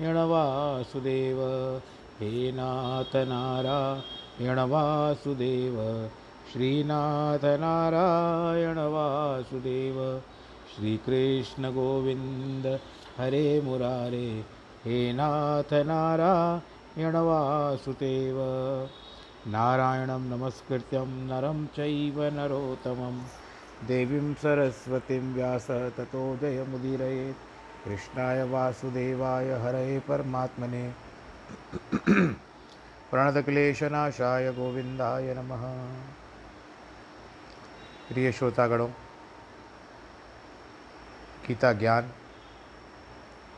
यणवासुदेव हे नाथ नारायण वासुदेव, श्रीनाथ नारायण वासुदेव, श्रीकृष्ण गोविन्द हरे मुरारे, हे नाथ नारायण वासुदेव। नारायणं नमस्कृत्यं नरं चैव नरोत्तमं। देवीं सरस्वतीं व्यास ततो जयमुदीरयेत्। कृष्णाय वासुदेवाय हरे परमात्मने। प्रणतक्लेशनाशाय गोविंदाय नमः। प्रिय श्रोतागणों गीता ज्ञान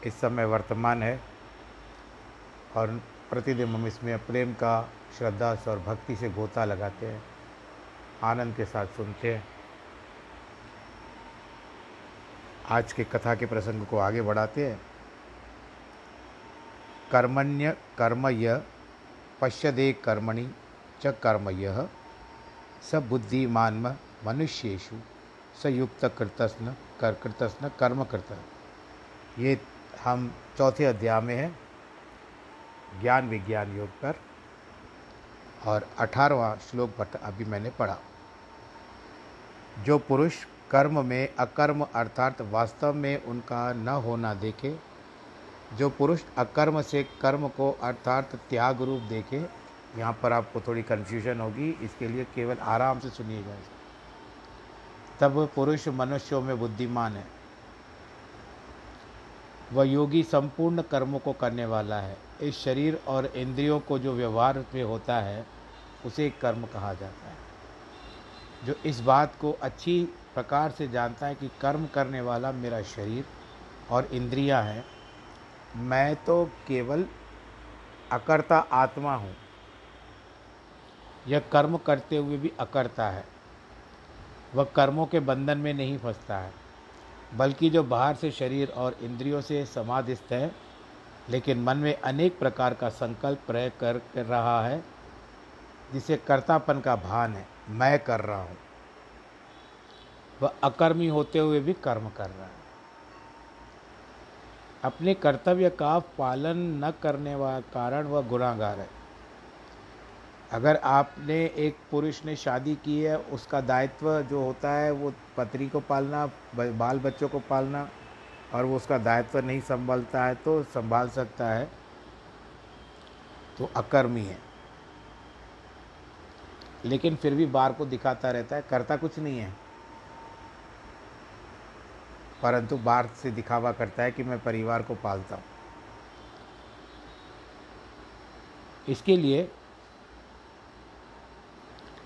इस समय वर्तमान है और प्रतिदिन हम इसमें प्रेम का, श्रद्धा और भक्ति से गोता लगाते हैं, आनंद के साथ सुनते हैं। आज के कथा के प्रसंग को आगे बढ़ाते हैं। कर्मण्य कर्मय पश्यदे कर्मणि च कर्मय स बुद्धिमान मनुष्येशु स युक्त कृतस्न कर कृतस्न कर्म कृत। ये हम चौथे अध्याय में हैं, ज्ञान विज्ञान योग पर, और अठारहवा श्लोक अभी मैंने पढ़ा। जो पुरुष कर्म में अकर्म अर्थात वास्तव में उनका न होना देखे, जो पुरुष अकर्म से कर्म को अर्थात त्याग रूप देखे, यहाँ पर आपको थोड़ी कन्फ्यूज़न होगी, इसके लिए केवल आराम से सुनिएगा तब पुरुष मनुष्यों में बुद्धिमान है। वह योगी संपूर्ण कर्मों को करने वाला है। इस शरीर और इंद्रियों को जो व्यवहार में होता है, उसे कर्म कहा जाता है। जो इस बात को अच्छी प्रकार से जानता है कि कर्म करने वाला मेरा शरीर और इंद्रियाँ हैं। मैं तो केवल अकर्ता आत्मा हूँ। यह कर्म करते हुए भी अकर्ता है। वह कर्मों के बंधन में नहीं फंसता है बल्कि जो बाहर से शरीर और इंद्रियों से समाधिस्थ है लेकिन मन में अनेक प्रकार का संकल्प प्रयोग कर, कर रहा है जिसे कर्तापन का भान है। मैं कर रहा हूँ। वह अकर्मी होते हुए भी कर्म कर रहा है। अपने कर्तव्य का पालन न करने वाला कारण वह गुनागार है। अगर आपने एक पुरुष ने शादी की है, उसका दायित्व जो होता है, वो पत्नी को पालना बाल बच्चों को पालना, और वो उसका दायित्व नहीं संभालता है तो संभाल सकता है तो अकर्मी है। लेकिन फिर भी बार को दिखाता रहता है, करता कुछ नहीं है। परंतु बाहर से दिखावा करता है कि मैं परिवार को पालता हूँ। इसके लिए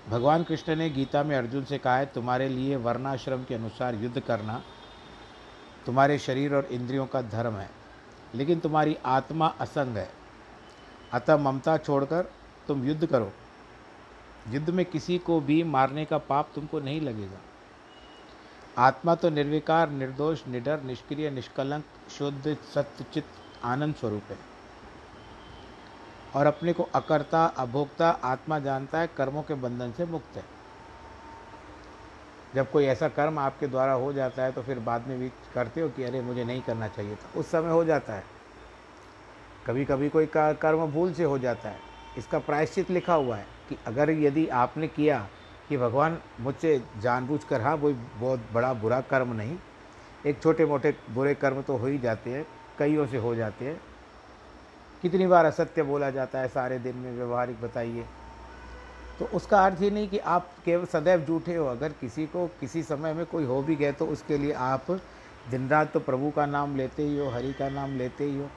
भगवान कृष्ण ने गीता में अर्जुन से कहा है, तुम्हारे लिए वर्णाश्रम के अनुसार युद्ध करना तुम्हारे शरीर और इंद्रियों का धर्म है, लेकिन तुम्हारी आत्मा असंग है। अतः ममता छोड़कर तुम युद्ध करो। युद्ध में किसी को भी मारने का पाप तुमको नहीं लगेगा। आत्मा तो निर्विकार, निर्दोष, निडर, निष्क्रिय, निष्कलंक, शुद्ध सत्यचित आनंद स्वरूप है। और अपने को अकर्ता, अभोक्ता, आत्मा जानता है, कर्मों के बंधन से मुक्त है। जब कोई ऐसा कर्म आपके द्वारा हो जाता है तो फिर बाद में भी करते हो कि अरे, मुझे नहीं करना चाहिए था। उस समय हो जाता है। कभी कभी कोई कर्म भूल से हो जाता है। इसका प्रायश्चित लिखा हुआ है कि अगर यदि आपने किया कि भगवान मुझसे जानबूझकर हाँ वो बहुत बड़ा बुरा कर्म नहीं। एक छोटे मोटे बुरे कर्म तो हो ही जाते हैं, कईयों से हो जाते हैं। कितनी बार असत्य बोला जाता है, सारे दिन में व्यवहारिक बताइए। तो उसका अर्थ ही नहीं कि आप केवल सदैव झूठे हो, अगर किसी को किसी समय में कोई हो भी गए तो उसके लिए आप दिन रात तो प्रभु का नाम लेते ही हो, हरि का नाम लेते ही हो।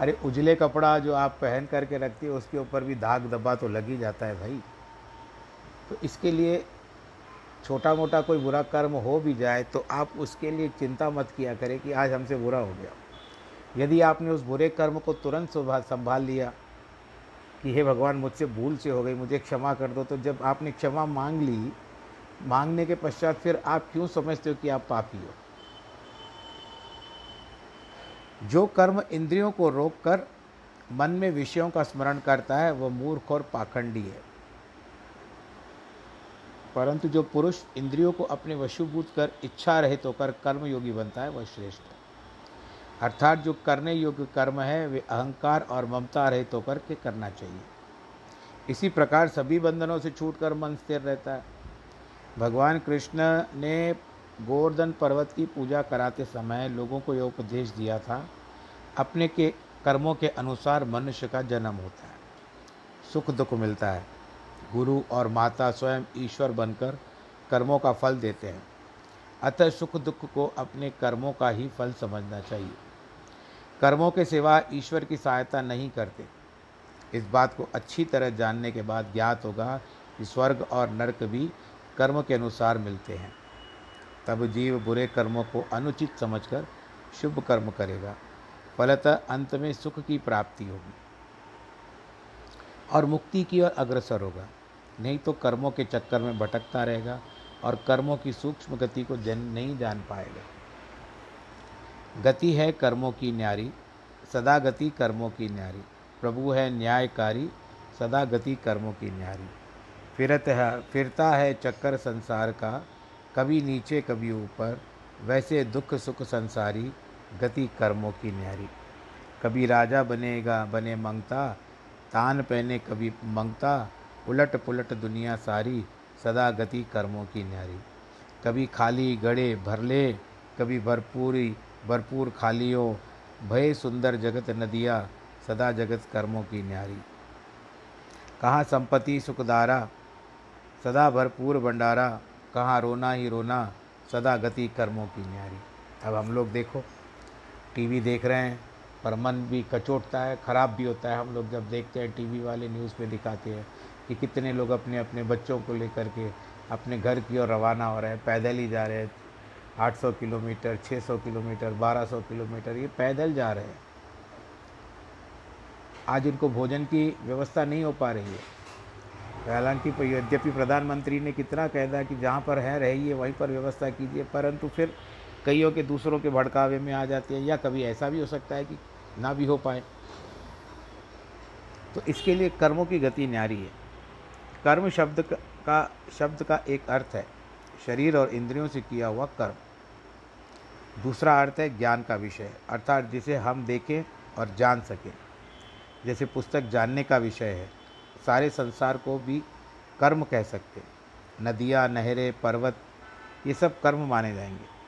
अरे, उजले कपड़ा जो आप पहन करके रखते हो, उसके ऊपर भी दाग दबा तो लग ही जाता है भाई। तो इसके लिए छोटा मोटा कोई बुरा कर्म हो भी जाए तो आप उसके लिए चिंता मत किया करें कि आज हमसे बुरा हो गया। यदि आपने उस बुरे कर्म को तुरंत संभाल लिया कि हे भगवान मुझसे भूल से हो गई, मुझे क्षमा कर दो तो जब आपने क्षमा मांग ली, मांगने के पश्चात फिर आप क्यों समझते हो कि आप पापी हो? जो कर्म इंद्रियों को रोककर मन में विषयों का स्मरण करता है, वह मूर्ख और पाखंडी है। परंतु जो पुरुष इंद्रियों को अपने वशुभूत कर इच्छा रहित होकर कर्म योगी बनता है, वह श्रेष्ठ है। अर्थात जो करने योग्य कर्म है, वे अहंकार और ममता रहित होकर के करना चाहिए। इसी प्रकार सभी बंधनों से छूटकर मन स्थिर रहता है। भगवान कृष्ण ने गोवर्धन पर्वत की पूजा कराते समय लोगों को यह उपदेश दिया था, अपने के कर्मों के अनुसार मनुष्य का जन्म होता है। सुख दुख मिलता है। गुरु और माता स्वयं ईश्वर बनकर कर्मों का फल देते हैं। अतः सुख दुख को अपने कर्मों का ही फल समझना चाहिए। कर्मों के सिवा ईश्वर की सहायता नहीं करते। इस बात को अच्छी तरह जानने के बाद ज्ञात होगा कि स्वर्ग और नरक भी कर्म के अनुसार मिलते हैं। तब जीव बुरे कर्मों को अनुचित समझकर शुभ कर्म करेगा। फलतः अंत में सुख की प्राप्ति होगी और मुक्ति की ओर अग्रसर होगा। नहीं तो कर्मों के चक्कर में भटकता रहेगा और कर्मों की सूक्ष्म गति को जन नहीं जान पाएगा। गति है कर्मों की न्यारी, सदा गति कर्मों की न्यारी। प्रभु है न्यायकारी, सदा गति कर्मों की न्यारी। फिरत है, फिरता है चक्कर संसार का, कभी नीचे कभी ऊपर, वैसे दुख सुख संसारी, गति कर्मों की न्यारी। कभी राजा बनेगा, बने मंगता, तान पहने कभी मंगता उलट पुलट दुनिया सारी, सदा गति कर्मों की न्यारी। कभी खाली गड़े भर ले, कभी भरपूरी, भरपूर खालियों, भय सुंदर जगत नदिया, सदा जगत कर्मों की न्यारी। कहाँ संपत्ति सुखदारा सदा भरपूर भंडारा, कहाँ रोना ही रोना, सदा गति कर्मों की न्यारी। अब हम लोग देखो, टीवी देख रहे हैं, पर मन भी कचोटता है, ख़राब भी होता है। हम लोग जब देखते हैं, टीवी वाले न्यूज़ पे दिखाते हैं कि कितने लोग अपने अपने बच्चों को लेकर के अपने घर की ओर रवाना हो रहे हैं, पैदल ही जा रहे हैं। 800 किलोमीटर 600 किलोमीटर 1200 किलोमीटर, ये पैदल जा रहे हैं। आज उनको भोजन की व्यवस्था नहीं हो पा रही है। हालाँकि यद्यपि प्रधानमंत्री ने कितना कह दिया कि जहाँ पर है, रहिए, वहीं पर व्यवस्था कीजिए, परंतु फिर कईयों के दूसरों के भड़कावे में आ जाते हैं या कभी ऐसा भी हो सकता है कि ना भी हो पाए। तो इसके लिए कर्मों की गति न्यारी है। कर्म शब्द का शब्द का एक अर्थ है। शरीर और इंद्रियों से किया हुआ कर्म। दूसरा अर्थ है ज्ञान का विषय, अर्थात जिसे हम देखें और जान सकें। जैसे पुस्तक जानने का विषय है, सारे संसार को भी कर्म कह सकते नदियाँ, नहरें, पर्वत, ये सब कर्म माने जाएँगे।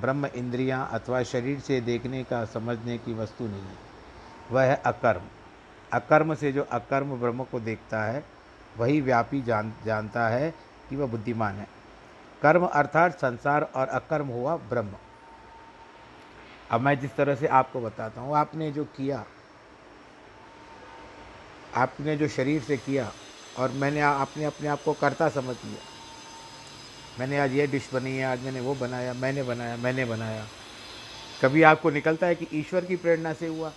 ब्रह्म इंद्रियाँ अथवा शरीर से देखने का, समझने की वस्तु नहीं है। वह है अकर्म। अकर्म से जो अकर्म ब्रह्म को देखता है वही व्यापी जान, जानता है कि वह बुद्धिमान है। कर्म अर्थात संसार और अकर्म हुआ ब्रह्म। अब मैं जिस तरह से आपको बताता हूँ, आपने जो किया, आपने जो शरीर से किया, और मैंने आपने अपने आप को करता समझ लिया। मैंने आज ये डिश बनी है, आज मैंने वो बनाया, मैंने बनाया मैंने बनाया। कभी आपको निकलता है कि ईश्वर की प्रेरणा से हुआ?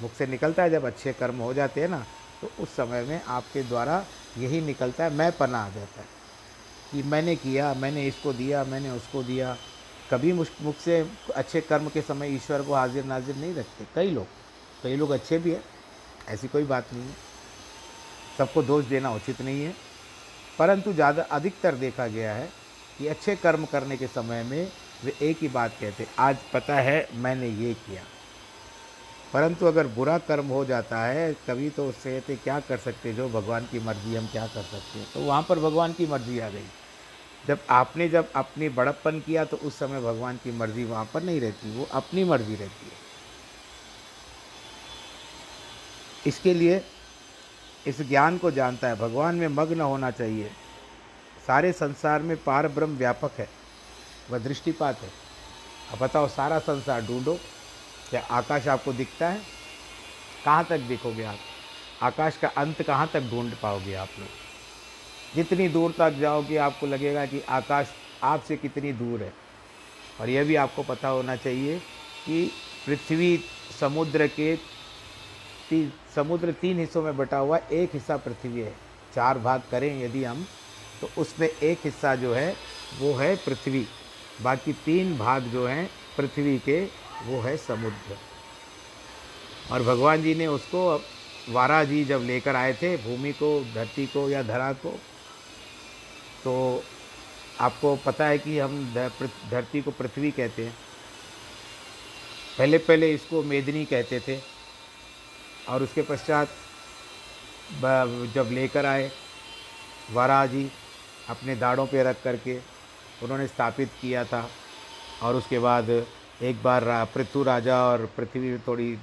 मुख से निकलता है जब अच्छे कर्म हो जाते हैं ना तो उस समय में आपके द्वारा यही निकलता है, मैं पना आ जाता है कि मैंने किया, मैंने इसको दिया, मैंने उसको दिया। कभी मुख से अच्छे कर्म के समय ईश्वर को हाजिर नाजिर नहीं रखते। कई लोग कई लोग अच्छे भी हैं, ऐसी कोई बात नहीं है। सबको दोष देना उचित नहीं है। परंतु ज़्यादा अधिकतर देखा गया है कि अच्छे कर्म करने के समय में वे एक ही बात कहते आज पता है मैंने ये किया। परंतु अगर बुरा कर्म हो जाता है कभी तो उससे कहते, क्या कर सकते जो भगवान की मर्ज़ी, हम क्या कर सकते हैं? तो वहाँ पर भगवान की मर्ज़ी आ गई। जब आपने जब अपनी बड़प्पन किया तो उस समय भगवान की मर्ज़ी वहाँ पर नहीं रहती, वो अपनी मर्ज़ी रहती है। इसके लिए इस ज्ञान को जानता है, भगवान में मग्न होना चाहिए। सारे संसार में पार ब्रह्म व्यापक है, वह दृष्टिपात है। अब बताओ, सारा संसार ढूंढो। क्या आकाश आपको दिखता है? कहाँ तक देखोगे आप? आकाश का अंत कहाँ तक ढूंढ पाओगे आप लोग जितनी दूर तक जाओगे आपको लगेगा कि आकाश आपसे कितनी दूर है। और यह भी आपको पता होना चाहिए कि पृथ्वी समुद्र के ती, समुद्र तीन हिस्सों में बटा हुआ एक हिस्सा पृथ्वी है। चार भाग करें यदि हम तो उसमें एक हिस्सा जो है वो है पृथ्वी। बाकी तीन भाग जो हैं पृथ्वी के वो है समुद्र। और भगवान जी ने उसको वारा जी जब लेकर आए थे, भूमि को, धरती को या धरा को तो आपको पता है कि हम धरती को पृथ्वी कहते हैं। पहले पहले इसको मेदनी कहते थे। और उसके पश्चात जब लेकर आए, वारा जी अपने दाढ़ों पे रख करके उन्होंने स्थापित किया था। और उसके बाद एक बार रा, पृथु राजा और पृथ्वी थोड़ी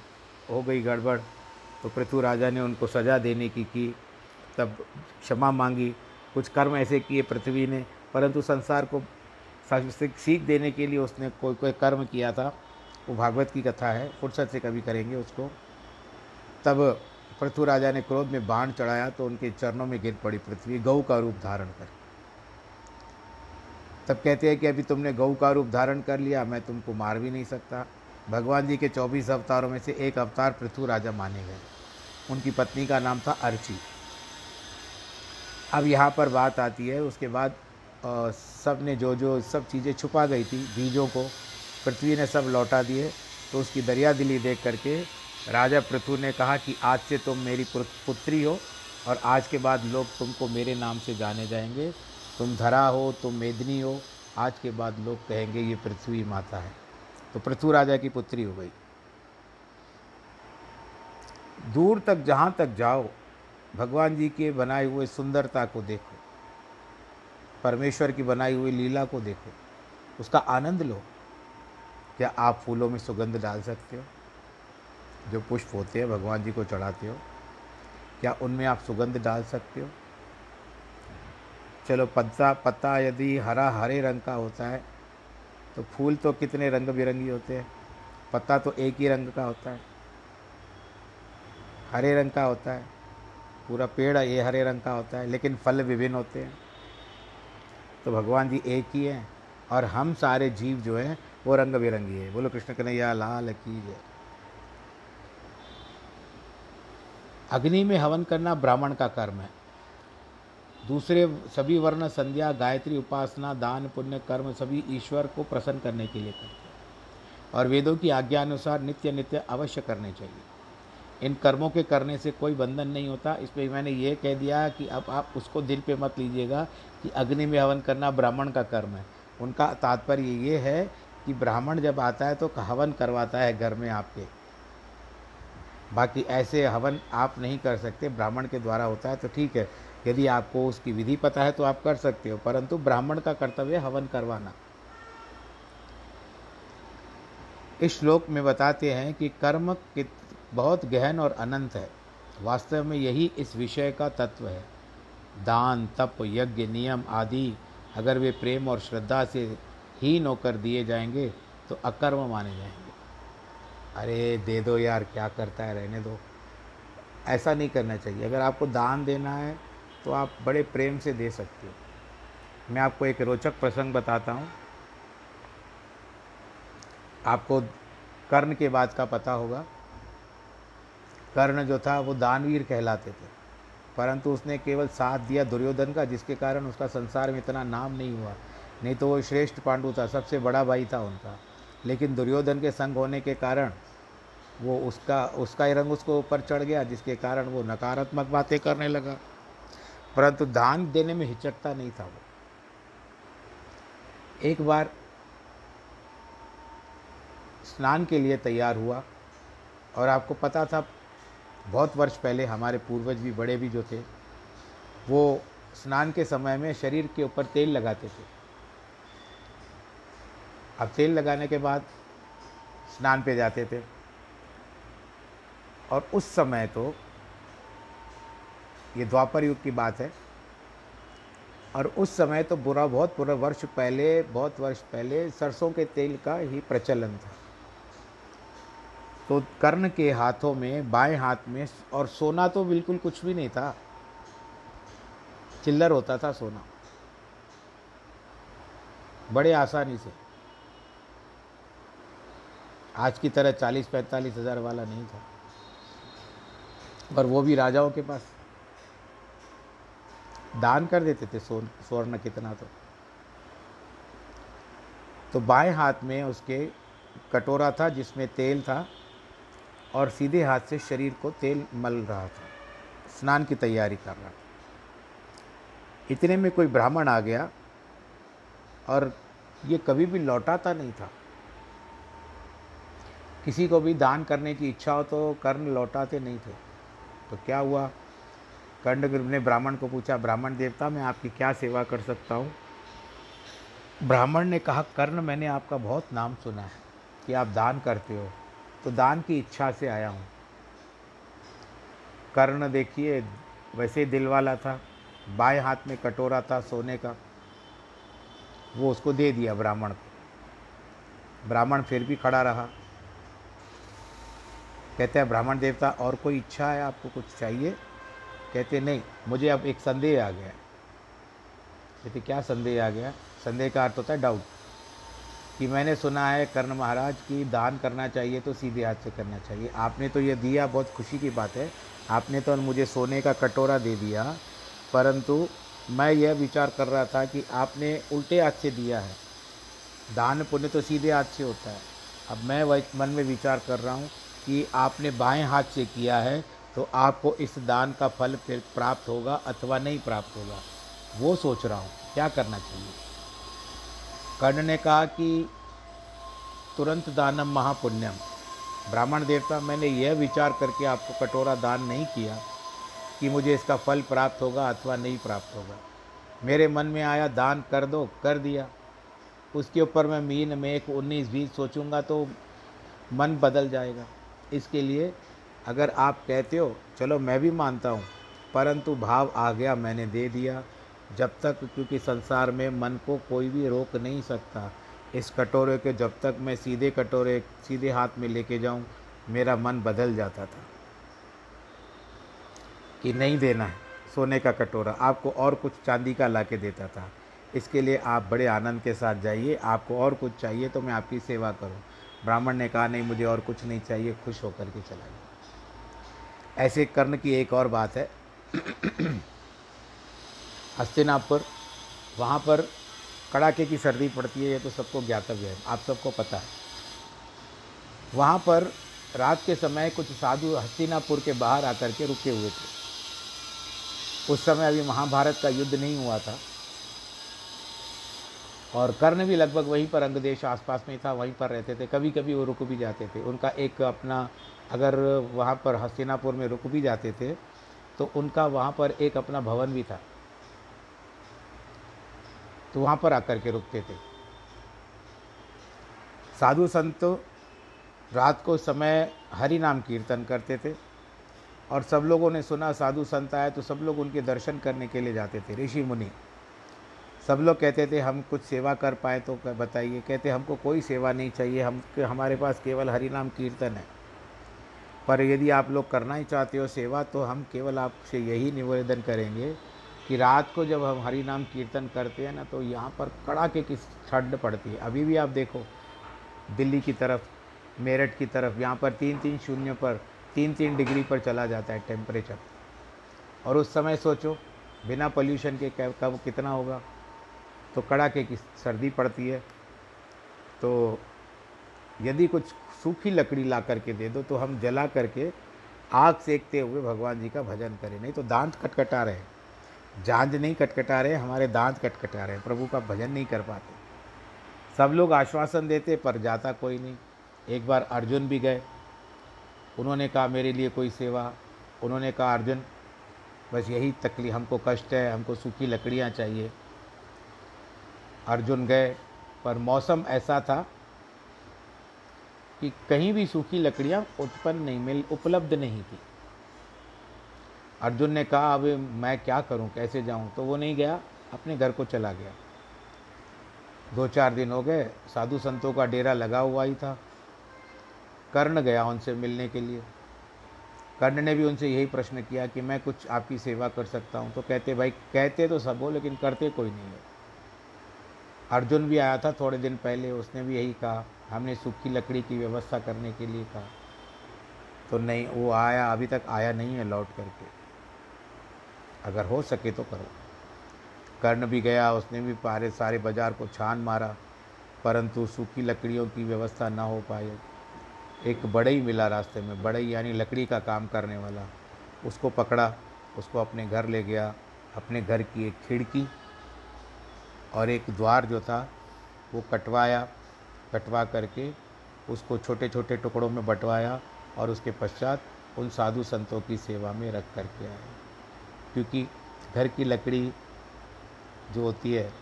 हो गई गड़बड़ तो पृथु राजा ने उनको सज़ा देने की की तब क्षमा मांगी। कुछ कर्म ऐसे किए पृथ्वी ने परंतु संसार को सीख देने के लिए उसने कोई कोई कर्म किया था। वो भागवत की कथा है फुर्सत से कभी करेंगे उसको। तब पृथु राजा ने क्रोध में बाण चढ़ाया तो उनके चरणों में गिर पड़ी पृथ्वी गऊ का रूप धारण कर तब कहते हैं कि अभी तुमने गौ का रूप धारण कर लिया, मैं तुमको मार भी नहीं सकता। भगवान जी के चौबीस अवतारों में से एक अवतार पृथ्वी राजा माने गए। उनकी पत्नी का नाम था अर्ची। अब यहाँ पर बात आती है, उसके बाद सबने जो जो सब चीज़ें छुपा गई थी बीजों को, पृथ्वी ने सब लौटा दिए। तो उसकी दरिया दिली देख करके राजा पृथु ने कहा कि आज से तुम मेरी पुत्री हो और आज के बाद लोग तुमको मेरे नाम से जाने जाएँगे। तुम धरा हो, तुम मेदनी हो, आज के बाद लोग कहेंगे ये पृथ्वी माता है। तो पृथ्वी राजा की पुत्री हो गई। दूर तक, जहाँ तक जाओ, भगवान जी के बनाए हुए सुंदरता को देखो, परमेश्वर की बनाई हुई लीला को देखो, उसका आनंद लो। क्या आप फूलों में सुगंध डाल सकते हो? जो पुष्प होते हैं, भगवान जी को चढ़ाते हो। क्या उनमें आप सुगंध डाल सकते हो? चलो पत्ता पत्ता यदि हरा, हरे रंग का होता है तो फूल तो कितने रंग बिरंगी होते हैं? पत्ता तो एक ही रंग का होता है। हरे रंग का होता है। पूरा पेड़ ये हरे रंग का होता है, लेकिन फल विभिन्न होते हैं। तो भगवान जी एक ही हैं, और हम सारे जीव जो हैं, वो रंग बिरंगी है। बोलो कृष्ण कन्हैया, लाल की जय। अग्नि में हवन करना ब्राह्मण का कर्म है। दूसरे सभी वर्ण, संध्या, गायत्री, उपासना, दान, पुण्य, कर्म सभी ईश्वर को प्रसन्न करने के लिए करते हैं। और वेदों की आज्ञा अनुसार नित्य नित्य अवश्य करने चाहिए। इन कर्मों के करने से कोई बंधन नहीं होता। इस पर मैंने ये कह दिया कि अब आप उसको दिल पे मत लीजिएगा कि अग्नि में हवन करना ब्राह्मण का कर्म है। उनका तात्पर्य ये है कि ब्राह्मण जब आता है तो हवन करवाता है घर में आपके। बाकी ऐसे हवन आप नहीं कर सकते। ब्राह्मण के द्वारा होता है तो ठीक है। यदि आपको उसकी विधि पता है तो आप कर सकते हो, परंतु ब्राह्मण का कर्तव्य हवन करवाना। इस श्लोक में बताते हैं कि कर्म कित, बहुत गहन और अनंत है। वास्तव में यही इस विषय का तत्व है। दान, तप, यज्ञ, नियम आदि अगर वे प्रेम और श्रद्धा से ही नौकर दिए जाएँगे तो अकर्म माने जाएँगे। अरे, दे दो यार, क्या करता है, रहने दो। ऐसा नहीं करना चाहिए। अगर आपको दान देना है तो आप बड़े प्रेम से दे सकते हो। मैं आपको एक रोचक प्रसंग बताता हूँ। आपको कर्ण के बाद का पता होगा। कर्ण जो था, वो दानवीर कहलाते थे, परंतु उसने केवल साथ दिया दुर्योधन का, जिसके कारण उसका संसार में इतना नाम नहीं हुआ। नहीं तो वो श्रेष्ठ पांडु था, सबसे बड़ा भाई था उनका। लेकिन दुर्योधन के संग होने के कारण वो उसका उसका ही रंग उसको ऊपर चढ़ गया, जिसके कारण वो नकारात्मक बातें करने लगा। परंतु दान देने में हिचकता नहीं था वो। एक बार स्नान के लिए तैयार हुआ और आपको पता था, बहुत वर्ष पहले हमारे पूर्वज भी, बड़े भी जो थे, वो स्नान के समय में शरीर के ऊपर तेल लगाते थे। अब तेल लगाने के बाद स्नान पे जाते थे। और उस समय तो ये द्वापर युग की बात है। और उस समय तो बुरा, बहुत बुरा वर्ष पहले, बहुत वर्ष पहले सरसों के तेल का ही प्रचलन था। तो कर्ण के हाथों में, बाएँ हाथ में और सोना तो बिल्कुल कुछ भी नहीं था। चिल्लर होता था सोना। बड़े आसानी से। आज की तरह चालीस पैंतालीस हज़ार वाला नहीं था। पर वो भी राजाओं के पास। दान कर देते थे सोन स्वर्ण कितना तो। तो बाएँ हाथ में उसके कटोरा था जिसमें तेल था और सीधे हाथ से शरीर को तेल मल रहा था। स्नान की तैयारी कर रहा था। इतने में कोई ब्राह्मण आ गया और ये कभी भी लौटाता नहीं था। किसी को भी दान करने की इच्छा हो तो कर्ण लौटाते नहीं थे। तो क्या हुआ? कर्ण ने ब्राह्मण को पूछा, ब्राह्मण देवता, मैं आपकी क्या सेवा कर सकता हूँ? ब्राह्मण ने कहा, कर्ण मैंने आपका बहुत नाम सुना है कि आप दान करते हो तो दान की इच्छा से आया हूँ। कर्ण देखिए, वैसे दिल वाला था, बाएँ हाथ में कटोरा था सोने का, वो उसको दे दिया ब्राह्मण को। ब्राह्मण फिर भी खड़ा रहा। कहते हैं, ब्राह्मण देवता, और कोई इच्छा है आपको कुछ चाहिए? कहते, नहीं, मुझे अब एक संदेह आ गया कहते, क्या संदेह आ गया? संदेह का अर्थ होता है डाउट कि मैंने सुना है कर्ण महाराज की दान करना चाहिए तो सीधे हाथ से करना चाहिए। आपने तो ये दिया, बहुत खुशी की बात है। आपने तो मुझे सोने का कटोरा दे दिया, परंतु मैं यह विचार कर रहा था कि आपने उल्टे हाथ से दिया है। दान पुण्य तो सीधे हाथ से होता है। अब मैं मन में विचार कर रहा हूँ कि आपने बाएँ हाथ से किया है तो आपको इस दान का फल फिर प्राप्त होगा अथवा नहीं प्राप्त होगा। वो सोच रहा हूँ, क्या करना चाहिए? कर्ण ने कहा कि तुरंत दानम महापुण्यम। ब्राह्मण देवता, मैंने यह विचार करके आपको कटोरा दान नहीं किया कि मुझे इसका फल प्राप्त होगा अथवा नहीं प्राप्त होगा। मेरे मन में आया, दान कर दो, कर दिया। उसके ऊपर मैं मीन में एक उन्नीस, बीस सोचूँगा तो मन बदल जाएगा। इसके लिए अगर आप कहते हो, चलो मैं भी मानता हूँ, परंतु भाव आ गया, मैंने दे दिया। जब तक, क्योंकि संसार में मन को कोई भी रोक नहीं सकता, इस कटोरे के जब तक मैं सीधे कटोरे, सीधे हाथ में लेके जाऊँ, मेरा मन बदल जाता था कि नहीं देना है, सोने का कटोरा। आपको और कुछ चांदी का ला के देता था। इसके लिए आप बड़े आनंद के साथ जाइए, आपको और कुछ चाहिए तो मैं आपकी सेवा करूँ। ब्राह्मण ने कहा, नहीं, मुझे और कुछ नहीं चाहिए, खुश होकर के चलाइए। ऐसे कर्ण की एक और बात है। हस्तिनापुर, वहाँ पर कड़ाके की सर्दी पड़ती है, ये तो सबको ज्ञातव्य है, आप सबको पता है। वहाँ पर रात के समय कुछ साधु हस्तिनापुर के बाहर आकर के रुके हुए थे। उस समय अभी महाभारत का युद्ध नहीं हुआ था। और कर्ण भी लगभग वहीं पर, अंगदेश आसपास में था, वहीं पर रहते थे। कभी कभी वो रुक भी जाते थे। उनका एक अपना, अगर वहाँ पर हस्तिनापुर में रुक भी जाते थे तो उनका वहाँ पर एक अपना भवन भी था। तो वहाँ पर आकर के रुकते थे। साधु संत रात को समय हरि नाम कीर्तन करते थे और सब लोगों ने सुना साधु संत आए तो सब लोग उनके दर्शन करने के लिए जाते थे। ऋषि मुनि सब लोग कहते थे, हम कुछ सेवा कर पाए तो बताइए। कहते, हमको कोई सेवा नहीं चाहिए, हम हमारे पास केवल हरि नाम कीर्तन है। पर यदि आप लोग करना ही चाहते हो सेवा तो हम केवल आपसे यही निवेदन करेंगे कि रात को जब हम हरि नाम कीर्तन करते हैं ना तो यहाँ पर कड़ाके की ठंड पड़ती है। अभी भी आप देखो, दिल्ली की तरफ़, मेरठ की तरफ़, यहाँ पर तीन तीन शून्य पर तीन तीन डिग्री पर चला जाता है टेम्परेचर और उस समय सोचो, बिना पोल्यूशन के, कब कितना होगा? तो कड़ाके की सर्दी पड़ती है। तो यदि कुछ सूखी लकड़ी ला करके दे दो तो हम जला करके आग सेकते हुए भगवान जी का भजन करें। नहीं तो दांत कटकटा रहे जांज नहीं कटकटा रहे, हमारे दांत कटकटा रहे प्रभु का भजन नहीं कर पाते। सब लोग आश्वासन देते, पर जाता कोई नहीं। एक बार अर्जुन भी गए। उन्होंने कहा, मेरे लिए कोई सेवा। उन्होंने कहा, अर्जुन, बस यही तकलीफ़ हमको कष्ट है, हमको सूखी लकड़ियाँ चाहिए। अर्जुन गए, पर मौसम ऐसा था कि कहीं भी सूखी लकड़ियाँ उत्पन्न नहीं मिल, उपलब्ध नहीं थी। अर्जुन ने कहा, अब मैं क्या करूँ, कैसे जाऊँ? तो वो नहीं गया, अपने घर को चला गया। दो चार दिन हो गए, साधु संतों का डेरा लगा हुआ ही था। कर्ण गया उनसे मिलने के लिए। कर्ण ने भी उनसे यही प्रश्न किया कि मैं कुछ आपकी सेवा कर सकता हूँ। तो कहते, भाई, कहते तो सब हो, लेकिन करते कोई नहीं है। अर्जुन भी आया था थोड़े दिन पहले, उसने भी यही कहा, हमने सूखी लकड़ी की व्यवस्था करने के लिए कहा। तो नहीं, वो आया, अभी तक आया नहीं है लौट करके। अगर हो सके तो करो। कर्ण भी गया, उसने भी पारे सारे बाज़ार को छान मारा, परंतु सूखी लकड़ियों की व्यवस्था ना हो पाई। एक बड़ई मिला रास्ते में बड़ई यानी लकड़ी का काम करने वाला, उसको पकड़ा, उसको अपने घर ले गया, अपने घर की एक खिड़की और एक द्वार जो था, वो कटवाया, कटवा करके उसको छोटे छोटे टुकड़ों में बंटवाया और उसके पश्चात उन साधु संतों की सेवा में रख करके आए क्योंकि घर की लकड़ी जो होती है,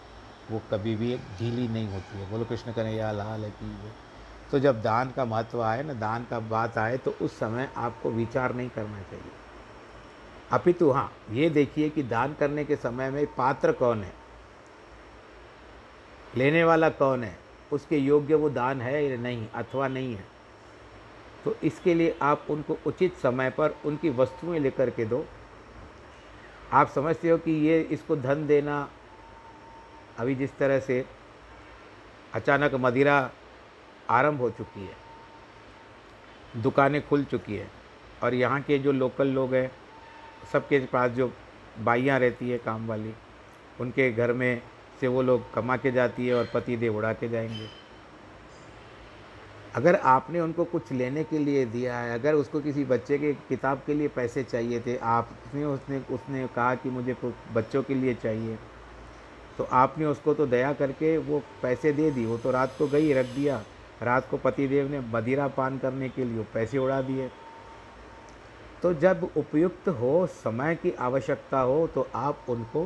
वो कभी भी ढीली नहीं होती है। बोलो कृष्ण करें या लाल कि तो जब दान का महत्व आए ना, दान का बात आए तो उस समय आपको विचार नहीं करना चाहिए। अपितु हाँ ये देखिए कि दान करने के समय में पात्र कौन है? लेने वाला कौन है? उसके योग्य वो दान है या नहीं, अथवा नहीं है? तो इसके लिए आप उनको उचित समय पर उनकी वस्तुएँ लेकर के दो। आप समझते हो कि ये इसको धन देना, अभी जिस तरह से अचानक मदिरा आरंभ हो चुकी है, दुकानें खुल चुकी है, और यहाँ के जो लोकल लोग हैं, सबके पास जो बाइयाँ रहती है काम वाली, उनके घर में से वो लोग कमा के जाती है और पति देव उड़ा के जाएँगे। अगर आपने उनको कुछ लेने के लिए दिया है, अगर उसको किसी बच्चे के किताब के लिए पैसे चाहिए थे आपने उसने उसने कहा कि मुझे बच्चों के लिए चाहिए तो आपने उसको तो दया करके वो पैसे दे दी वो तो रात को गई, रख दिया। रात को पतिदेव ने मदिरा पान करने के लिए पैसे उड़ा दिए। तो जब उपयुक्त हो, समय की आवश्यकता हो तो आप उनको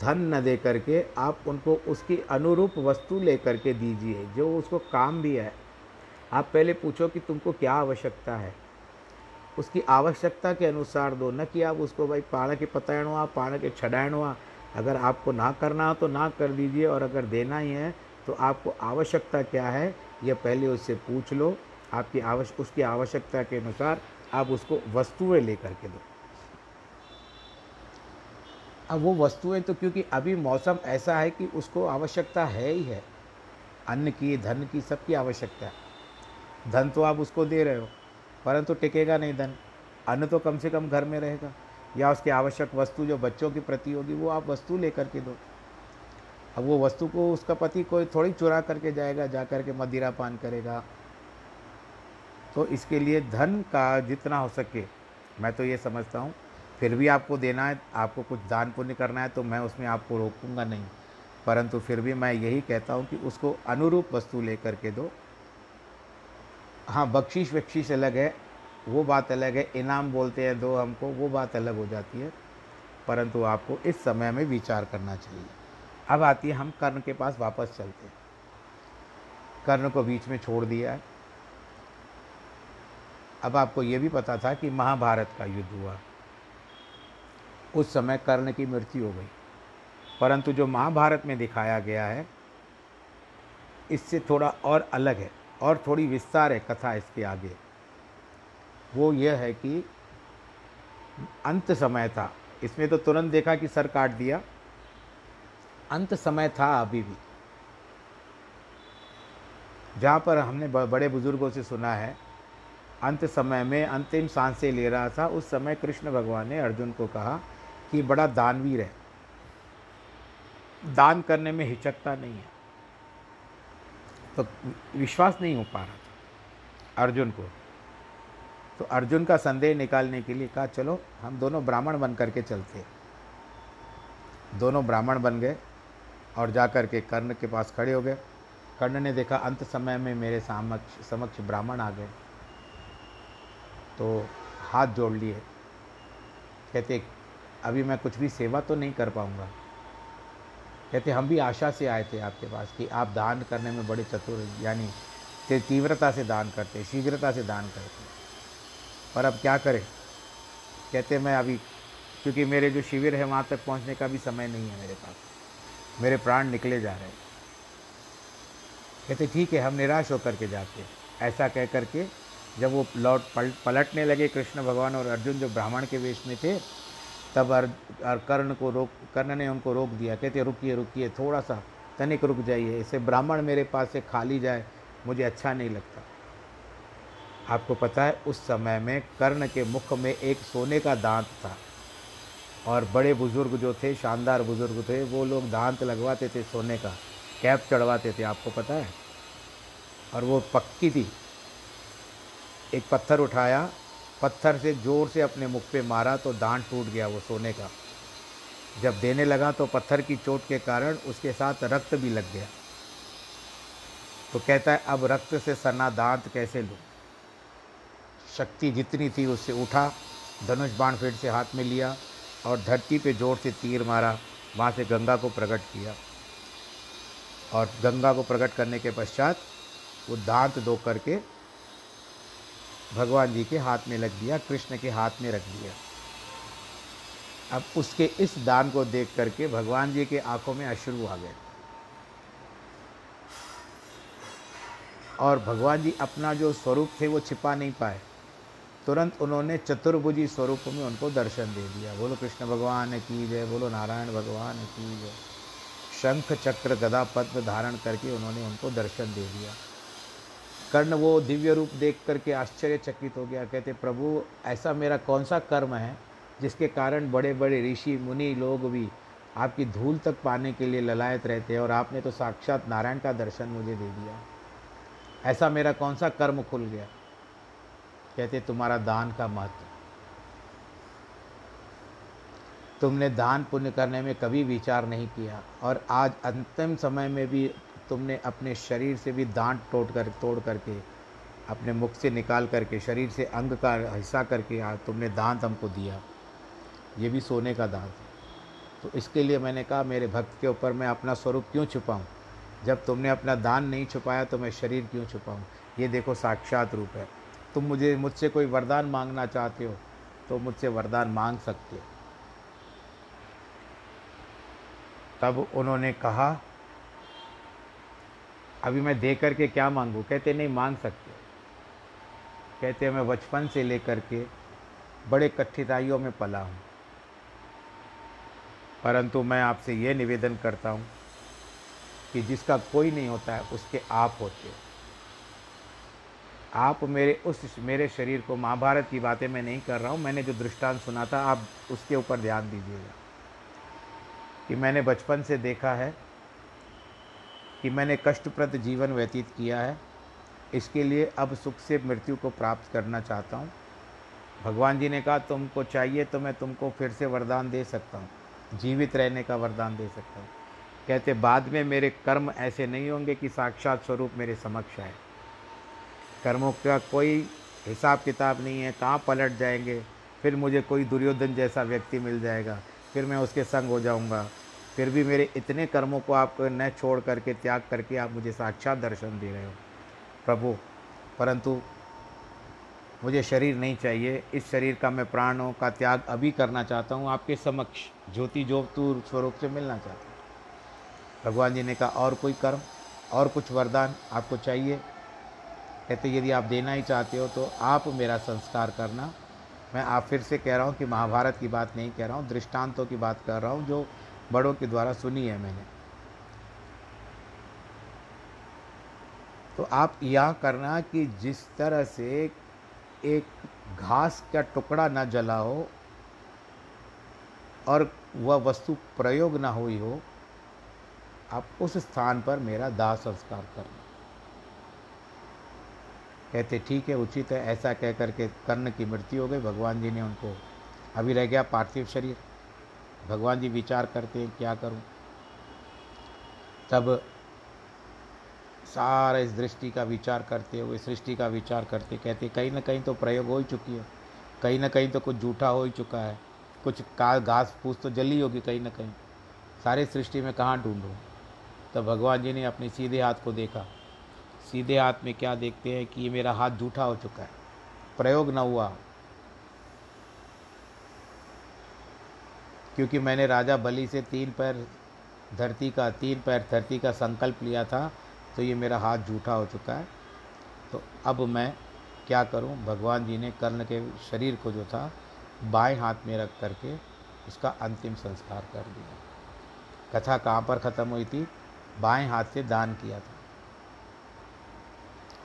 धन न दे करके आप उनको उसकी अनुरूप वस्तु ले करके दीजिए, जो उसको काम भी है। आप पहले पूछो कि तुमको क्या आवश्यकता है? उसकी आवश्यकता के अनुसार दो, न कि आप उसको भाई पाण के पतायणो आ, पाण के छडायणो आ। अगर आपको ना करना हो तो ना कर दीजिए, और अगर देना ही है तो आपको आवश्यकता क्या है, यह पहले उससे पूछ लो। आपकी आवश्यक उसकी आवश्यकता के अनुसार आप उसको वस्तुएँ लेकर के दो। अब वो वस्तुएँ तो क्योंकि अभी मौसम ऐसा है कि उसको आवश्यकता है ही है। अन्न की, धन की सबकी आवश्यकता है। धन तो आप उसको दे रहे हो, परंतु टिकेगा नहीं धन। अन्न तो कम से कम घर में रहेगा। या उसकी आवश्यक वस्तु जो बच्चों की प्रति होगी, वो आप वस्तु लेकर के दो। अब वो वस्तु को उसका पति कोई थोड़ी चुरा करके जाएगा जा कर के मदिरा पान करेगा। तो इसके लिए धन का जितना हो सके, मैं तो ये समझता हूँ फिर भी आपको देना है, आपको कुछ दान पुण्य करना है तो मैं उसमें आपको रोकूँगा नहीं। परंतु फिर भी मैं यही कहता हूँ कि उसको अनुरूप वस्तु लेकर के दो। हाँ बख्शीश वख्शीश अलग है, वो बात अलग है, इनाम बोलते हैं दो हमको, वो बात अलग हो जाती है। परंतु आपको इस समय में विचार करना चाहिए। अब आती है, हम कर्ण के पास वापस चलते हैं। कर्ण को बीच में छोड़ दिया है। अब आपको ये भी पता था कि महाभारत का युद्ध हुआ। उस समय कर्ण की मृत्यु हो गई। परंतु जो महाभारत में दिखाया गया है, इससे थोड़ा और अलग है और थोड़ी विस्तार है कथा इसके आगे। वो यह है कि अंत समय था। इसमें तो तुरंत देखा कि सर काट दिया। अंत समय था अभी भी। जहाँ पर हमने बड़े बुज़ुर्गों से सुना है, अंत समय में अंतिम साँसें ले रहा था। उस समय कृष्ण भगवान ने अर्जुन को कहा कि बड़ा दानवीर है। दान करने में हिचकता नहीं है। तो विश्वास नहीं हो पा रहा था अर्जुन को। तो अर्जुन का संदेह निकालने के लिए कहा, चलो, हम दोनों ब्राह्मण बन करके चलते दोनों ब्राह्मण बन गए और जा कर के कर्ण के पास खड़े हो गए। कर्ण ने देखा, अंत समय में मेरे समक्ष समक्ष ब्राह्मण आ गए। तो हाथ जोड़ लिए। कहते अभी मैं कुछ भी सेवा तो नहीं कर पाऊँगा। कहते, हम भी आशा से आए थे आपके पास कि आप दान करने में बड़े चतुर यानी तीव्रता से दान करते, शीघ्रता से दान करते। पर अब क्या करें? कहते, मैं अभी, क्योंकि मेरे जो शिविर है वहाँ तक पहुँचने का भी समय नहीं है मेरे पास। मेरे प्राण निकले जा रहे हैं। कहते, ठीक है, हम निराश होकर के जाते ऐसा कह करके जब वो लौट, पल, पलटने लगे कृष्ण भगवान और अर्जुन जो ब्राह्मण के वेश में थे तब अर, कर्ण को रोक कर्ण ने उनको रोक दिया। कहते रुकिए रुकिए थोड़ा सा तनिक रुक जाइए इसे ब्राह्मण मेरे पास से खाली जाए मुझे अच्छा नहीं लगता। आपको पता है उस समय में कर्ण के मुख में एक सोने का दांत था। और बड़े बुज़ुर्ग जो थे शानदार बुज़ुर्ग थे वो लोग दांत लगवाते थे सोने का कैप चढ़वाते थे आपको पता है। और वो पक्की थी। एक पत्थर उठाया पत्थर से, ज़ोर से अपने मुख पे मारा तो दांत टूट गया वो सोने का। जब देने लगा तो पत्थर की चोट के कारण उसके साथ रक्त भी लग गया। तो कहता है, अब रक्त से सना दांत कैसे लूँ? शक्ति जितनी थी उससे उठा, धनुष बाण फिर से हाथ में लिया और धरती पे ज़ोर से तीर मारा, वहाँ से गंगा को प्रकट किया। और गंगा को प्रकट करने के पश्चात वो दांत दो करके भगवान जी के हाथ में लग दिया, कृष्ण के हाथ में रख दिया। अब उसके इस दान को देख करके भगवान जी के आँखों में अश्रु आ गए। और भगवान जी अपना जो स्वरूप थे वो छिपा नहीं पाए। तुरंत उन्होंने चतुर्भुजी स्वरूप में उनको दर्शन दे दिया। बोलो, कृष्ण भगवान की जय, बोलो, नारायण भगवान की जय। शंख चक्र गदा पद्म धारण करके उन्होंने उनको दर्शन दे दिया। कर्ण वो दिव्य रूप देख करके आश्चर्यचकित हो गया, कहते, प्रभु, ऐसा मेरा कौन सा कर्म है जिसके कारण बड़े बड़े ऋषि, मुनि, लोग भी आपकी धूल तक पाने के लिए ललायत रहते हैं और आपने तो साक्षात नारायण का दर्शन मुझे दे दिया? ऐसा मेरा कौन सा कर्म खुल गया? कहते, तुम्हारा दान का महत्व। तुमने दान पुण्य करने में कभी विचार नहीं किया और आज अंतिम समय में भी तुमने अपने शरीर से भी दांत तोड़ कर, तोड़ करके, अपने मुख से निकाल करके, शरीर से अंग का हिस्सा करके आज तुमने दांत हमको दिया। ये भी सोने का दांत है। तो इसके लिए मैंने कहा, मेरे भक्त के ऊपर मैं अपना स्वरूप क्यों छुपाऊँ? जब तुमने अपना दान नहीं छुपाया तो मैं शरीर क्यों छुपाऊँ? ये देखो साक्षात रूप है। तुम मुझे, मुझसे कोई वरदान मांगना चाहते हो तो मुझसे वरदान मांग सकते हो। तब उन्होंने कहा अभी मैं दे करके क्या मांगूँ? कहते, नहीं, मांग सकते कहते, मैं बचपन से लेकर के बड़े कठिनाइयों में पला हूँ। परंतु मैं आपसे ये निवेदन करता हूँ कि जिसका कोई नहीं होता है, उसके आप होते हो। आप मेरे, उस मेरे शरीर को, महाभारत की बातें मैं नहीं कर रहा हूँ। मैंने जो दृष्टांत सुना था, आप उसके ऊपर ध्यान दीजिएगा कि मैंने बचपन से देखा है कि मैंने कष्टप्रद जीवन व्यतीत किया है। इसके लिए अब सुख से मृत्यु को प्राप्त करना चाहता हूँ। भगवान जी ने कहा, तुमको चाहिए तो मैं तुमको फिर से वरदान दे सकता हूँ। जीवित रहने का वरदान दे सकता हूँ। कहते, बाद में मेरे कर्म ऐसे नहीं होंगे कि साक्षात स्वरूप मेरे समक्ष आए। कर्मों का कोई हिसाब किताब नहीं है। कहाँ पलट जाएँगे? फिर मुझे कोई दुर्योधन जैसा व्यक्ति मिल जाएगा। फिर मैं उसके संग हो जाऊँगा। फिर भी मेरे इतने कर्मों को आप न छोड़ करके, त्याग करके आप मुझे साक्षात दर्शन दे रहे हो। प्रभु, परंतु मुझे शरीर नहीं चाहिए। इस शरीर का मैं प्राणों का त्याग अभी करना चाहता हूँ। आपके समक्ष ज्योति ज्योतु स्वरूप से मिलना चाहता हूँ। भगवान जी ने कहा, और कोई कर्म, और कुछ वरदान आपको चाहिए? कहते, यदि आप देना ही चाहते हो तो आप मेरा संस्कार करना। मैं आप फिर से कह रहा हूँ कि महाभारत की बात नहीं कह रहा हूँ, दृष्टांतों की बात कर रहा हूँ, जो बड़ों के द्वारा सुनी है मैंने। तो आप यह करना कि जिस तरह से एक घास का टुकड़ा ना जला हो और वह वस्तु प्रयोग ना हुई हो, आप उस स्थान पर मेरा दाह संस्कार करना। कहते, ठीक है, उचित है, ऐसा कह करके कर्ण की मृत्यु हो गई, भगवान जी ने उनको, अभी रह गया पार्थिव शरीर। भगवान जी विचार करते हैं, क्या करूँ? तब सारा इस दृष्टि का विचार करते हुए सृष्टि का विचार करते कहते, कहीं ना कहीं तो प्रयोग हो ही चुकी है। कहीं ना कहीं तो कुछ झूठा हो ही चुका है। कुछ का घास फूस तो जली होगी कहीं ना कहीं। सारे सृष्टि में कहाँ ढूंढूँ? तब भगवान जी ने अपने सीधे हाथ को देखा। सीधे हाथ में क्या देखते हैं कि ये मेरा हाथ झूठा हो चुका है। प्रयोग न हुआ। क्योंकि मैंने राजा बलि से तीन पैर धरती का, तीन पैर धरती का संकल्प लिया था तो ये मेरा हाथ झूठा हो चुका है। तो अब मैं क्या करूँ? भगवान जी ने कर्ण के शरीर को जो था, बाएँ हाथ में रख करके उसका अंतिम संस्कार कर दिया। कथा कहाँ पर ख़त्म हुई थी? बाएँ हाथ से दान किया था।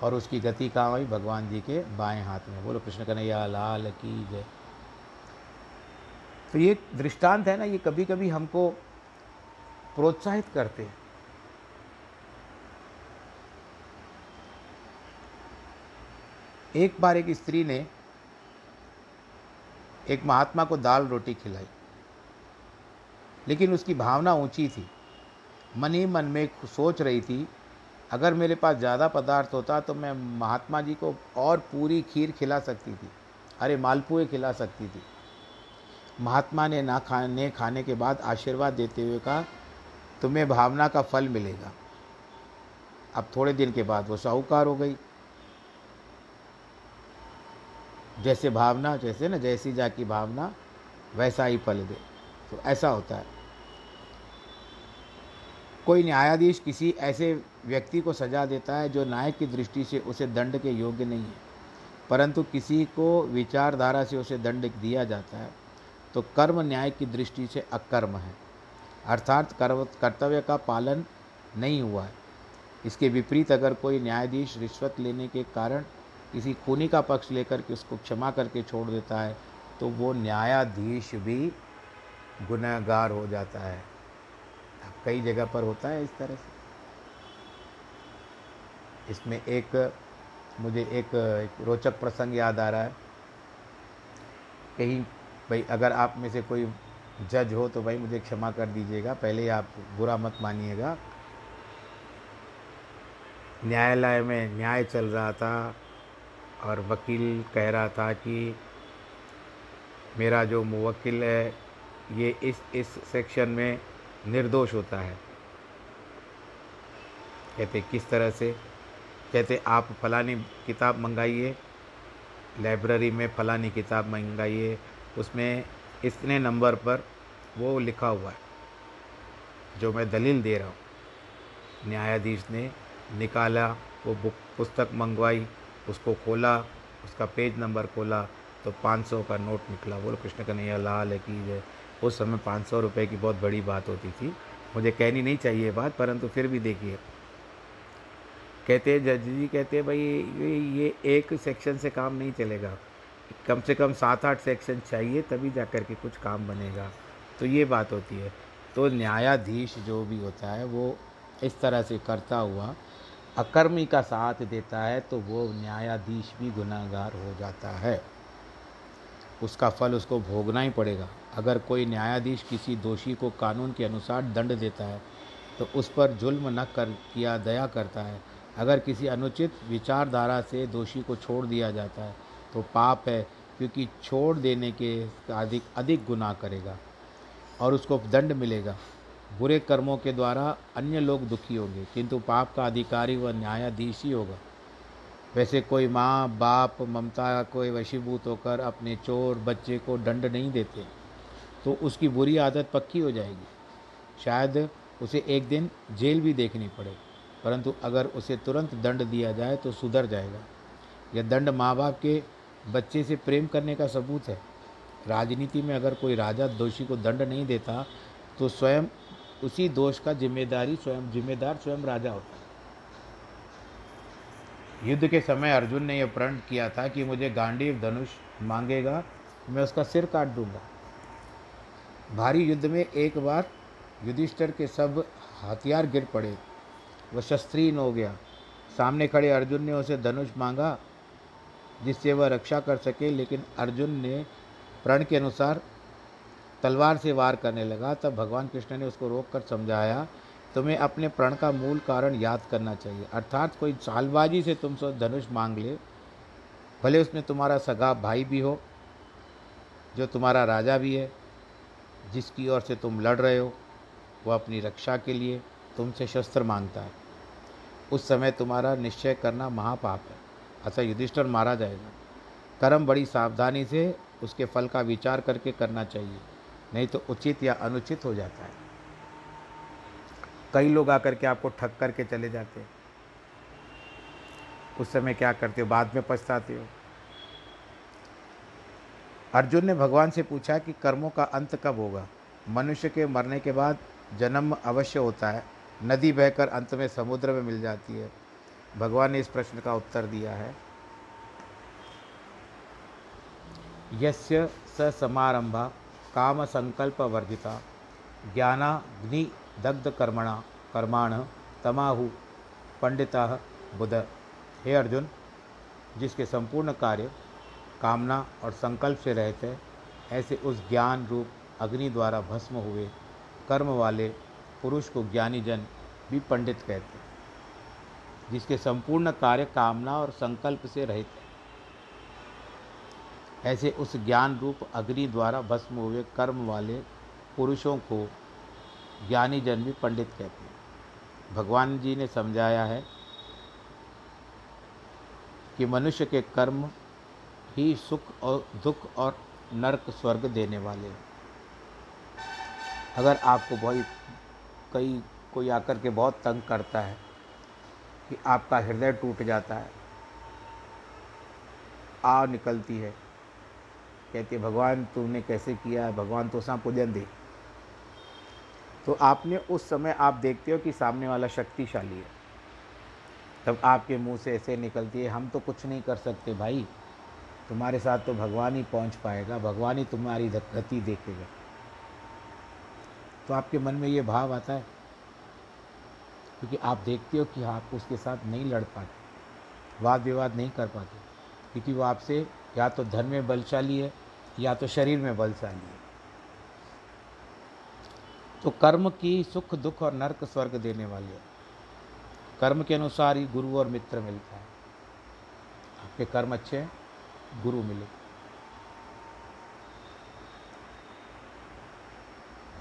और उसकी गति कहाँ हुई? भगवान जी के बाएँ हाथ में। बोलो, कृष्ण कन्हैया, लाल की जय। तो ये दृष्टांत है ना, ये कभी कभी हमको प्रोत्साहित करते हैं। एक बार एक स्त्री ने एक महात्मा को दाल रोटी खिलाई, लेकिन उसकी भावना ऊँची थी। मन ही मन में सोच रही थी, अगर मेरे पास ज़्यादा पदार्थ होता तो मैं महात्मा जी को और पूरी खीर खिला सकती थी, अरे मालपुए खिला सकती थी। महात्मा ने ना खाने खाने के बाद आशीर्वाद देते हुए कहा, तुम्हें भावना का फल मिलेगा। अब थोड़े दिन के बाद वो साहूकार हो गई। जैसे भावना, जैसे ना, जैसी जा की भावना, वैसा ही फल दे। तो ऐसा होता है। कोई न्यायाधीश किसी ऐसे व्यक्ति को सजा देता है जो न्याय की दृष्टि से उसे दंड के योग्य नहीं है, परंतु किसी को विचारधारा से उसे दंड दिया जाता है। तो कर्म न्याय की दृष्टि से अकर्म है। अर्थात कर्म कर्तव्य का पालन नहीं हुआ है। इसके विपरीत अगर कोई न्यायाधीश रिश्वत लेने के कारण किसी खूनी का पक्ष लेकर के उसको क्षमा करके छोड़ देता है तो वो न्यायाधीश भी गुनहगार हो जाता है। कई जगह पर होता है इस तरह से। इसमें एक मुझे एक, एक रोचक प्रसंग याद आ रहा है। कहीं भाई, अगर आप में से कोई जज हो तो भाई मुझे क्षमा कर दीजिएगा। पहले ही आप बुरा मत मानिएगा। न्यायालय में न्याय चल रहा था और वकील कह रहा था कि मेरा जो मुवक्किल है, ये इस इस सेक्शन में निर्दोष होता है। कहते, किस तरह से? कहते, आप फलानी किताब मंगाइए, लाइब्रेरी में फलानी किताब मंगाइए उसमें इतने नंबर पर वो लिखा हुआ है, जो मैं दलील दे रहा हूँ। न्यायाधीश ने निकाला, वो बुक पुस्तक मंगवाई, उसको खोला, उसका पेज नंबर खोला तो पाँच सौ का नोट निकला। बोलो, कृष्ण कन्हैया, लाल की जय उस समय पाँच सौ रुपये की बहुत बड़ी बात होती थी। मुझे कहनी नहीं चाहिए बात, परंतु फिर भी देखिए। कहते जज जी कहते भाई, ये ये एक सेक्शन से काम नहीं चलेगा। कम से कम सात आठ सेक्शन चाहिए, तभी जा कर के कुछ काम बनेगा। तो ये बात होती है। तो न्यायाधीश जो भी होता है, वो इस तरह से करता हुआ अकर्मी का साथ देता है तो वो न्यायाधीश भी गुनाहगार हो जाता है। उसका फल उसको भोगना ही पड़ेगा। अगर कोई न्यायाधीश किसी दोषी को कानून के अनुसार दंड देता है तो उस पर जुल्म न कर, किया, दया करता है। अगर किसी अनुचित विचारधारा से दोषी को छोड़ दिया जाता है तो पाप है, क्योंकि छोड़ देने के अधिक अधिक गुनाह करेगा और उसको दंड मिलेगा। बुरे कर्मों के द्वारा अन्य लोग दुखी होंगे, किंतु पाप का अधिकारी व न्यायाधीश ही होगा। वैसे कोई माँ, बाप, ममता, कोई वशीभूत होकर अपने चोर बच्चे को दंड नहीं देते तो उसकी बुरी आदत पक्की हो जाएगी। शायद उसे एक दिन जेल भी देखनी पड़े, परंतु अगर उसे तुरंत दंड दिया जाए तो सुधर जाएगा। यह दंड माँ बाप के बच्चे से प्रेम करने का सबूत है। राजनीति में अगर कोई राजा दोषी को दंड नहीं देता तो स्वयं उसी दोष का ज़िम्मेदारी स्वयं, जिम्मेदार स्वयं राजा होता युद्ध के समय अर्जुन ने यह प्रण किया था कि मुझे गांडीव धनुष मांगेगा, मैं उसका सिर काट दूँगा। भारी युद्ध में एक बार युधिष्ठर के सब हथियार गिर पड़े, वह शस्त्रीन हो गया। सामने खड़े अर्जुन ने उसे धनुष मांगा जिससे वह रक्षा कर सके, लेकिन अर्जुन ने प्रण के अनुसार तलवार से वार करने लगा। तब भगवान कृष्ण ने उसको रोक कर समझाया, तुम्हें अपने प्रण का मूल कारण याद करना चाहिए। अर्थात कोई चालबाजी से तुमसे धनुष मांग ले, भले उसमें तुम्हारा सगा भाई भी हो, जो तुम्हारा राजा भी है, जिसकी ओर से तुम लड़ रहे हो वह अपनी रक्षा के लिए तुमसे शस्त्र माँगता है। उस समय तुम्हारा निश्चय करना महापाप है। अतः युधिष्ठर मारा जाएगा कर्म बड़ी सावधानी से उसके फल का विचार करके करना चाहिए, नहीं तो उचित या अनुचित हो जाता है। कई लोग आकर के आपको ठग करके चले जाते हैं। उस समय क्या करते हो? बाद में पछताते हो। अर्जुन ने भगवान से पूछा कि कर्मों का अंत कब होगा? मनुष्य के मरने के बाद जन्म अवश्य होता है। नदी बहकर अंत में समुद्र में मिल जाती है। भगवान ने इस प्रश्न का उत्तर दिया है। यस्य स समारंभा काम संकल्प वर्धिता ज्ञानाग्नि दग्ध कर्मणा कर्माण तमाहु पंडिता बुध। हे अर्जुन, जिसके संपूर्ण कार्य कामना और संकल्प से रहते ऐसे उस ज्ञान रूप अग्नि द्वारा भस्म हुए कर्म वाले पुरुष को ज्ञानी जन भी पंडित कहते हैं। जिसके संपूर्ण कार्य कामना और संकल्प से रहित है। ऐसे उस ज्ञान रूप अग्नि द्वारा भस्म हुए कर्म वाले पुरुषों को ज्ञानी जन भी पंडित कहते हैं। भगवान जी ने समझाया है कि मनुष्य के कर्म ही सुख और दुख और नरक स्वर्ग देने वाले हैं। अगर आपको बहुत कई कोई आकर के बहुत तंग करता है कि आपका हृदय टूट जाता है। आ निकलती है। कहती है, भगवान तुमने कैसे किया है? भगवान तो सा पूजन दे तो आपने उस समय आप देखते हो कि सामने वाला शक्तिशाली है। तब आपके मुँह से ऐसे निकलती है, हम तो कुछ नहीं कर सकते भाई। तुम्हारे साथ तो भगवान ही पहुँच पाएगा। भगवान ही तुम्हारी गति देखेगा। तो आपके मन में ये भाव आता है क्योंकि आप देखते हो कि आप उसके साथ नहीं लड़ पाते वाद विवाद नहीं कर पाते, क्योंकि वो आपसे या तो धन में बलशाली है या तो शरीर में बलशाली है। तो कर्म की सुख, दुख और नरक स्वर्ग देने वाली है। कर्म के अनुसार ही गुरु और मित्र मिलता है। आपके कर्म अच्छे हैं, गुरु मिले।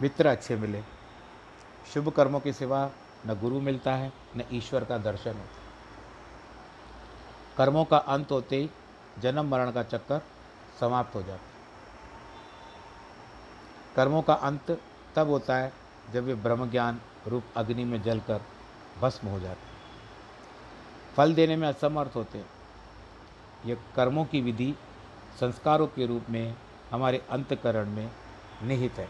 मित्र अच्छे मिले। शुभ कर्मों के सिवा न गुरु मिलता है, न ईश्वर का दर्शन होता है। कर्मों का अंत होते ही जन्म मरण का चक्कर समाप्त हो जाता है। कर्मों का अंत तब होता है जब वे ब्रह्म ज्ञान रूप अग्नि में जलकर भस्म हो जाते हैं। फल देने में असमर्थ होते हैं। यह कर्मों की विधि संस्कारों के रूप में हमारे अंतकरण में निहित है।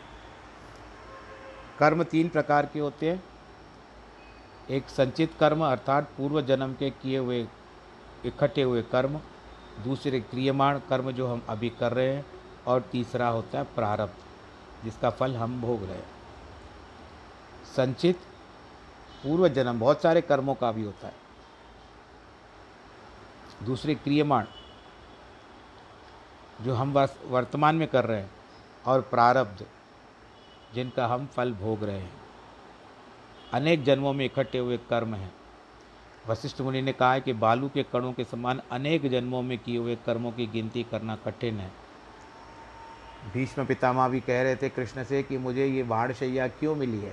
कर्म तीन प्रकार के होते हैं। एक संचित कर्म अर्थात पूर्व जन्म के किए हुए, इकट्ठे हुए कर्म, दूसरे क्रियमाण कर्म जो हम अभी कर रहे हैं, और तीसरा होता है प्रारब्ध, जिसका फल हम भोग रहे हैं। संचित, पूर्व जन्म, बहुत सारे कर्मों का भी होता है। दूसरे क्रियमाण, जो हम वर्तमान में कर रहे हैं, और प्रारब्ध, जिनका हम फल भोग रहे हैं। अनेक जन्मों में इकट्ठे हुए कर्म हैं। वशिष्ठ मुनि ने कहा है कि बालू के कणों के समान अनेक जन्मों में किए हुए कर्मों की गिनती करना कठिन है। भीष्म पितामह भी कह रहे थे कृष्ण से कि मुझे ये बाढ़ शैया क्यों मिली है?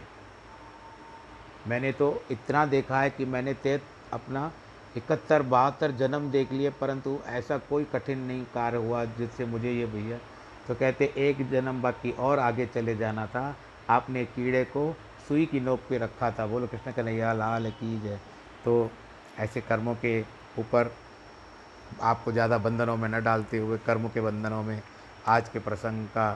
मैंने तो इतना देखा है कि मैंने ते अपना इकहत्तर बहत्तर जन्म देख लिए, परंतु ऐसा कोई कठिन नहीं कार्य हुआ जिससे मुझे ये भैया तो कहते, एक जन्म बाकी और आगे चले जाना था। आपने कीड़े को सुई की नोक पे रखा था। बोलो कृष्ण कन्हैया लाल की जय। तो ऐसे कर्मों के ऊपर आपको ज़्यादा बंधनों में न डालते हुए कर्मों के बंधनों में आज के प्रसंग का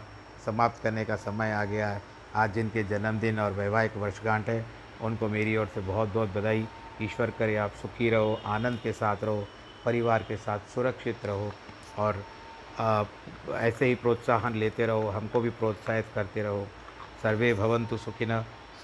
समाप्त करने का समय आ गया है। आज जिनके जन्मदिन और वैवाहिक वर्षगांठ है उनको मेरी ओर से बहुत बहुत बधाई। ईश्वर करे आप सुखी रहो आनंद के साथ रहो परिवार के साथ सुरक्षित रहो और आ, ऐसे ही प्रोत्साहन लेते रहो हमको भी प्रोत्साहित करते रहो। सर्वे भवन्तु सुखिनः